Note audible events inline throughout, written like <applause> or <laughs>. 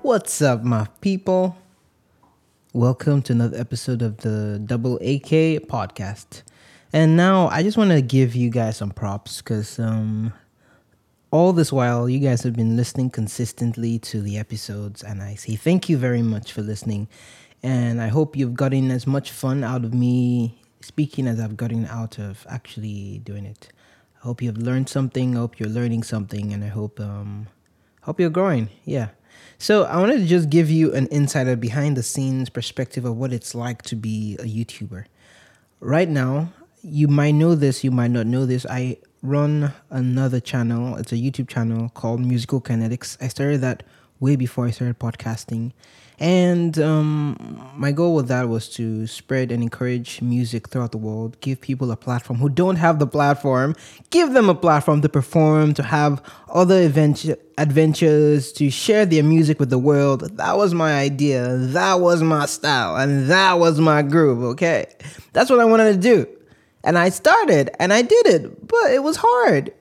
What's up, my people? Welcome to another episode of the Double AK podcast. And now I just want to give you guys some props because um, all this while you guys have been listening consistently to the episodes, and I say thank you very much for listening. And I hope you've gotten as much fun out of me speaking as I've gotten out of actually doing it. I hope you've learned something. I hope you're learning something, and I hope um, hope you're growing. Yeah. So I wanted to just give you an insider behind the scenes perspective of what it's like to be a YouTuber. Right now, you might know this, you might not know this. I run another channel. It's a YouTube channel called Musical Kinetics. I started that way before I started podcasting. And um, my goal with that was to spread and encourage music throughout the world, give people a platform who don't have the platform, give them a platform to perform, to have other adventure, adventures, to share their music with the world. That was my idea. That was my style. And that was my groove, okay? That's what I wanted to do. And I started and I did it, but it was hard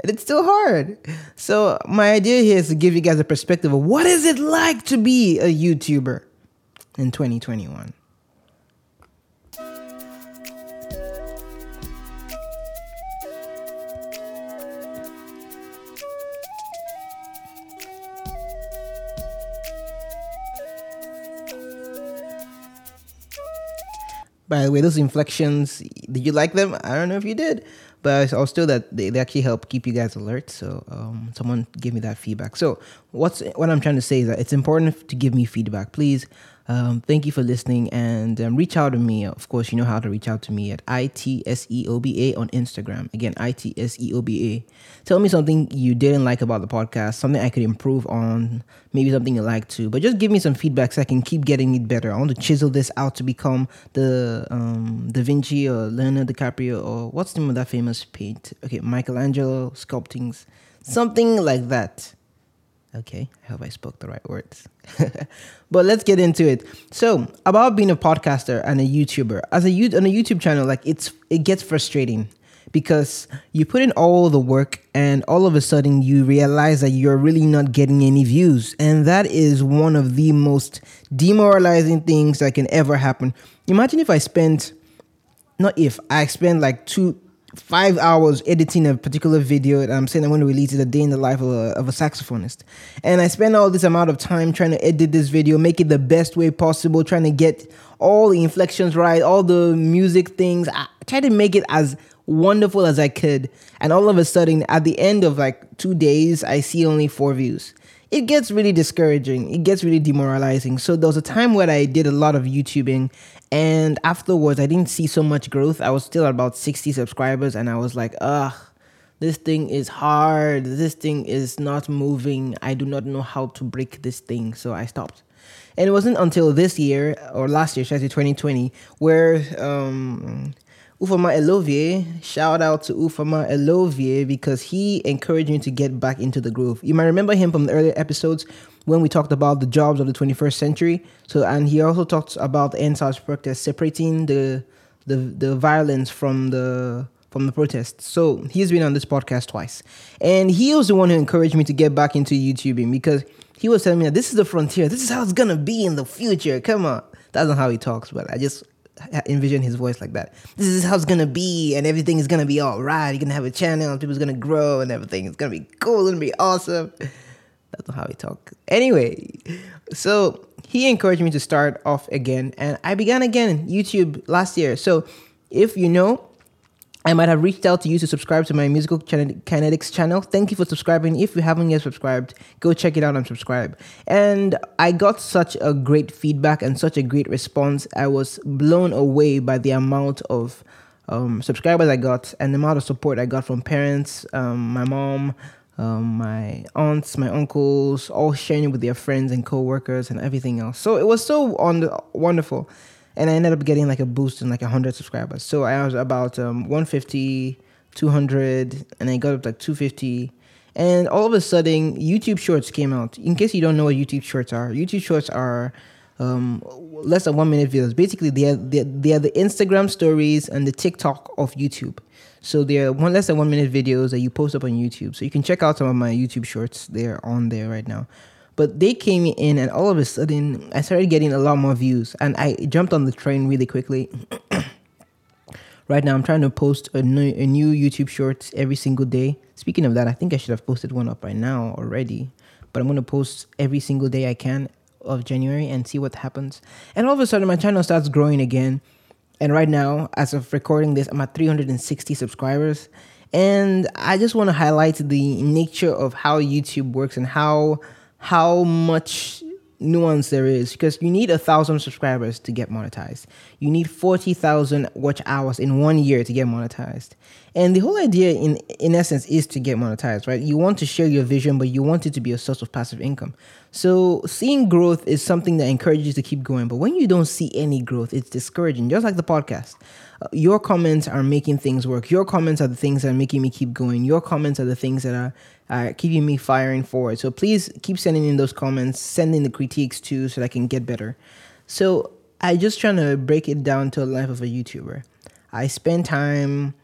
and it's still hard. So my idea here is to give you guys a perspective of what is it like to be a YouTuber in 2021. By the way, those inflections, did you like them? I don't know if you did but I was still that they, they actually help keep you guys alert. So um, someone gave me that feedback. So what's what I'm trying to say is that it's important to give me feedback. Please um, thank you for listening and um, reach out to me. Of course, you know how to reach out to me at ITSEOBA on Instagram. Again, ITSEOBA. Tell me something you didn't like about the podcast, something I could improve on, maybe something you like too. But just give me some feedback so I can keep getting it better. I want to chisel this out to become the um, Da Vinci or Leonardo DiCaprio or what's the name of that famous paint? Okay, Michelangelo sculptings, something like that. Okay, I hope I spoke the right words. <laughs> but let's get into it. So, about being a podcaster and a YouTuber. As a on a YouTube channel, like it's it gets frustrating because you put in all the work and all of a sudden you realize that you're really not getting any views. And that is one of the most demoralizing things that can ever happen. Imagine if I spent not if I spent like two five hours editing a particular video and I'm saying I'm going to release it a day in the life of a, of a saxophonist. And I spend all this amount of time trying to edit this video, make it the best way possible, trying to get all the inflections right, all the music things. I try to make it as wonderful as I could. And all of a sudden, at the end of like two days, I see only four views. It gets really discouraging. It gets really demoralizing. So there was a time where I did a lot of YouTubing and afterwards, I didn't see so much growth. I was still at about 60 subscribers, and I was like, ugh, this thing is hard. This thing is not moving. I do not know how to break this thing. So I stopped. And it wasn't until this year, or last year, should I say 2020, where um, Ufama Elovier, shout out to Ufama Elovier because he encouraged me to get back into the groove. You might remember him from the earlier episodes when we talked about the jobs of the 21st century. So, and he also talked about the EndSARS protest, separating the the the violence from the from the protests. So he's been on this podcast twice, and he was the one who encouraged me to get back into YouTubing because he was telling me that this is the frontier. This is how it's gonna be in the future. Come on, that's not how he talks, but I just envision his voice like that. This is how it's gonna be, and everything is gonna be all right. You're gonna have a channel, and people's gonna grow, and everything. It's gonna be cool. It's gonna be awesome. That's not how he talk. Anyway, so he encouraged me to start off again, and I began again YouTube last year. So if you know, I might have reached out to you to subscribe to my musical kinetics channel. Thank you for subscribing. If you haven't yet subscribed, go check it out and subscribe. And I got such a great feedback and such a great response. I was blown away by the amount of um, subscribers I got and the amount of support I got from parents, um, my mom, um, my aunts, my uncles, all sharing with their friends and co-workers and everything else. So it was so on wonderful, and I ended up getting like a boost in like hundred subscribers. So I was about um, 150, 200, and I got up to like 250. And all of a sudden, YouTube Shorts came out. In case you don't know what YouTube Shorts are, YouTube Shorts are um, less than one minute videos. Basically, they are, they, they are the Instagram stories and the TikTok of YouTube. So they're one less than one minute videos that you post up on YouTube. So you can check out some of my YouTube shorts. They're on there right now. But they came in, and all of a sudden, I started getting a lot more views, and I jumped on the train really quickly. <clears throat> right now, I'm trying to post a new, a new YouTube shorts every single day. Speaking of that, I think I should have posted one up by now already, but I'm gonna post every single day I can of January and see what happens. And all of a sudden, my channel starts growing again. And right now, as of recording this, I'm at 360 subscribers. And I just want to highlight the nature of how YouTube works and how how much nuance there is because you need a thousand subscribers to get monetized. You need 40,000 watch hours in one year to get monetized. And the whole idea in in essence is to get monetized, right? You want to share your vision, but you want it to be a source of passive income. So seeing growth is something that encourages you to keep going. But when you don't see any growth, it's discouraging, just like the podcast. Uh, your comments are making things work. Your comments are the things that are making me keep going. Your comments are the things that are uh, keeping me firing forward. So please keep sending in those comments, sending the critiques too, so that I can get better. So I just trying to break it down to a life of a YouTuber. I spend time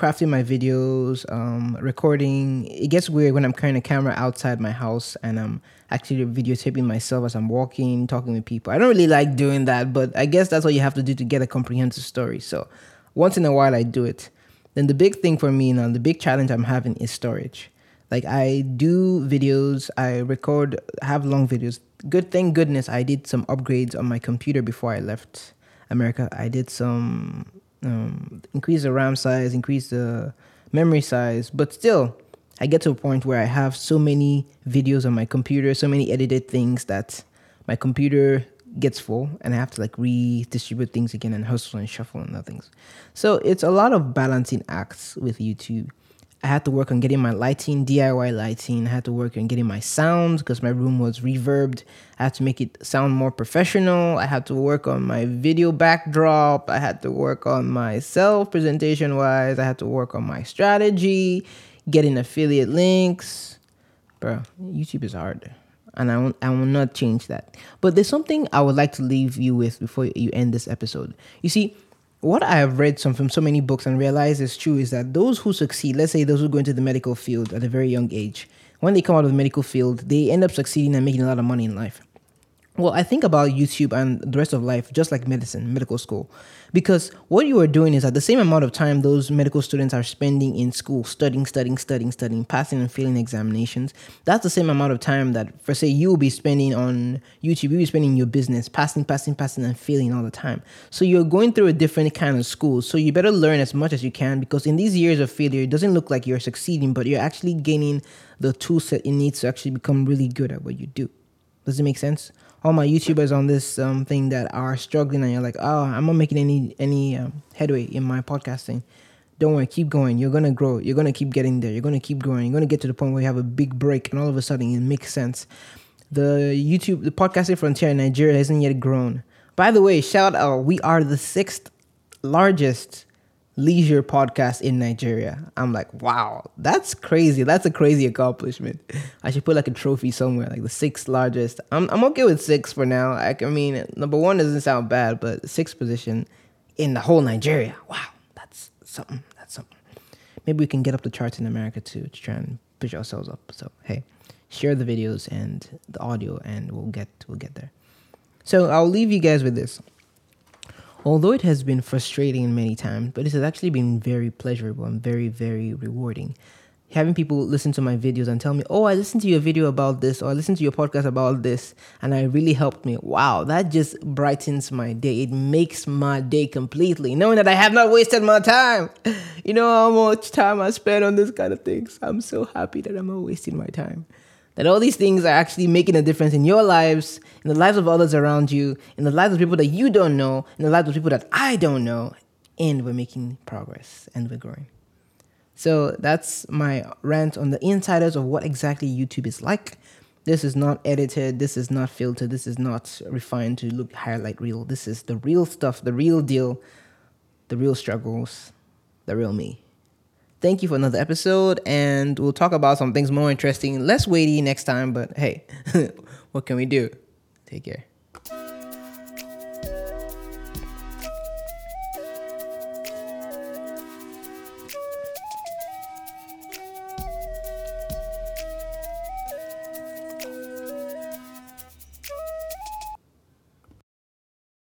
crafting my videos, um, recording. It gets weird when I'm carrying a camera outside my house and I'm actually videotaping myself as I'm walking, talking with people. I don't really like doing that, but I guess that's what you have to do to get a comprehensive story. So once in a while, I do it. Then the big thing for me now, the big challenge I'm having is storage. Like I do videos, I record, have long videos. Good thing, goodness, I did some upgrades on my computer before I left America. I did some um, increase the RAM size, increase the memory size, but still, I get to a point where I have so many videos on my computer, so many edited things that my computer gets full and I have to like redistribute things again and hustle and shuffle and other things. So it's a lot of balancing acts with YouTube. I had to work on getting my lighting, DIY lighting. I had to work on getting my sounds because my room was reverbed. I had to make it sound more professional. I had to work on my video backdrop. I had to work on myself presentation wise. I had to work on my strategy, getting affiliate links. Bro, YouTube is hard. And I will, I will not change that. But there's something I would like to leave you with before you end this episode. You see, what I have read some from so many books and realized is true is that those who succeed, let's say those who go into the medical field at a very young age, when they come out of the medical field, they end up succeeding and making a lot of money in life. Well, I think about YouTube and the rest of life just like medicine, medical school. Because what you are doing is at the same amount of time those medical students are spending in school, studying, studying, studying, studying, passing and failing examinations, that's the same amount of time that, for say, you will be spending on YouTube, you'll be spending your business, passing, passing, passing, and failing all the time. So you're going through a different kind of school. So you better learn as much as you can because in these years of failure, it doesn't look like you're succeeding, but you're actually gaining the tool set you need to actually become really good at what you do. Does it make sense? All my YouTubers on this um, thing that are struggling and you're like, oh, I'm not making any any um, headway in my podcasting. Don't worry, keep going. You're gonna grow. You're gonna keep getting there. You're gonna keep growing. You're gonna get to the point where you have a big break, and all of a sudden it makes sense. The YouTube, the podcasting frontier in Nigeria hasn't yet grown. By the way, shout out, we are the sixth largest leisure podcast in Nigeria. I'm like, wow, that's crazy. That's a crazy accomplishment. I should put like a trophy somewhere, like the sixth largest. I'm I'm okay with six for now. I, I mean, number one doesn't sound bad, but sixth position in the whole Nigeria. Wow, that's something. That's something. Maybe we can get up the charts in America too to try and push ourselves up. So hey, share the videos and the audio, and we'll get we'll get there. So I'll leave you guys with this. Although it has been frustrating many times, but it has actually been very pleasurable and very, very rewarding. Having people listen to my videos and tell me, oh, I listened to your video about this, or I listened to your podcast about this, and it really helped me. Wow, that just brightens my day. It makes my day completely, knowing that I have not wasted my time. <laughs> You know how much time I spend on this kind of things. I'm so happy that I'm not wasting my time that all these things are actually making a difference in your lives, in the lives of others around you, in the lives of people that you don't know, in the lives of people that I don't know, and we're making progress and we're growing. So that's my rant on the insiders of what exactly YouTube is like. This is not edited, this is not filtered, this is not refined to look highlight reel. This is the real stuff, the real deal, the real struggles, the real me. Thank you for another episode, and we'll talk about some things more interesting, less weighty next time. But hey, <laughs> what can we do? Take care.